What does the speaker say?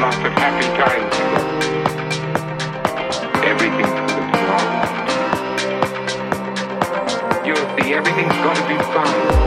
lots of happy times Everything's gonna be tomorrow. You'll see everything's gonna be fine.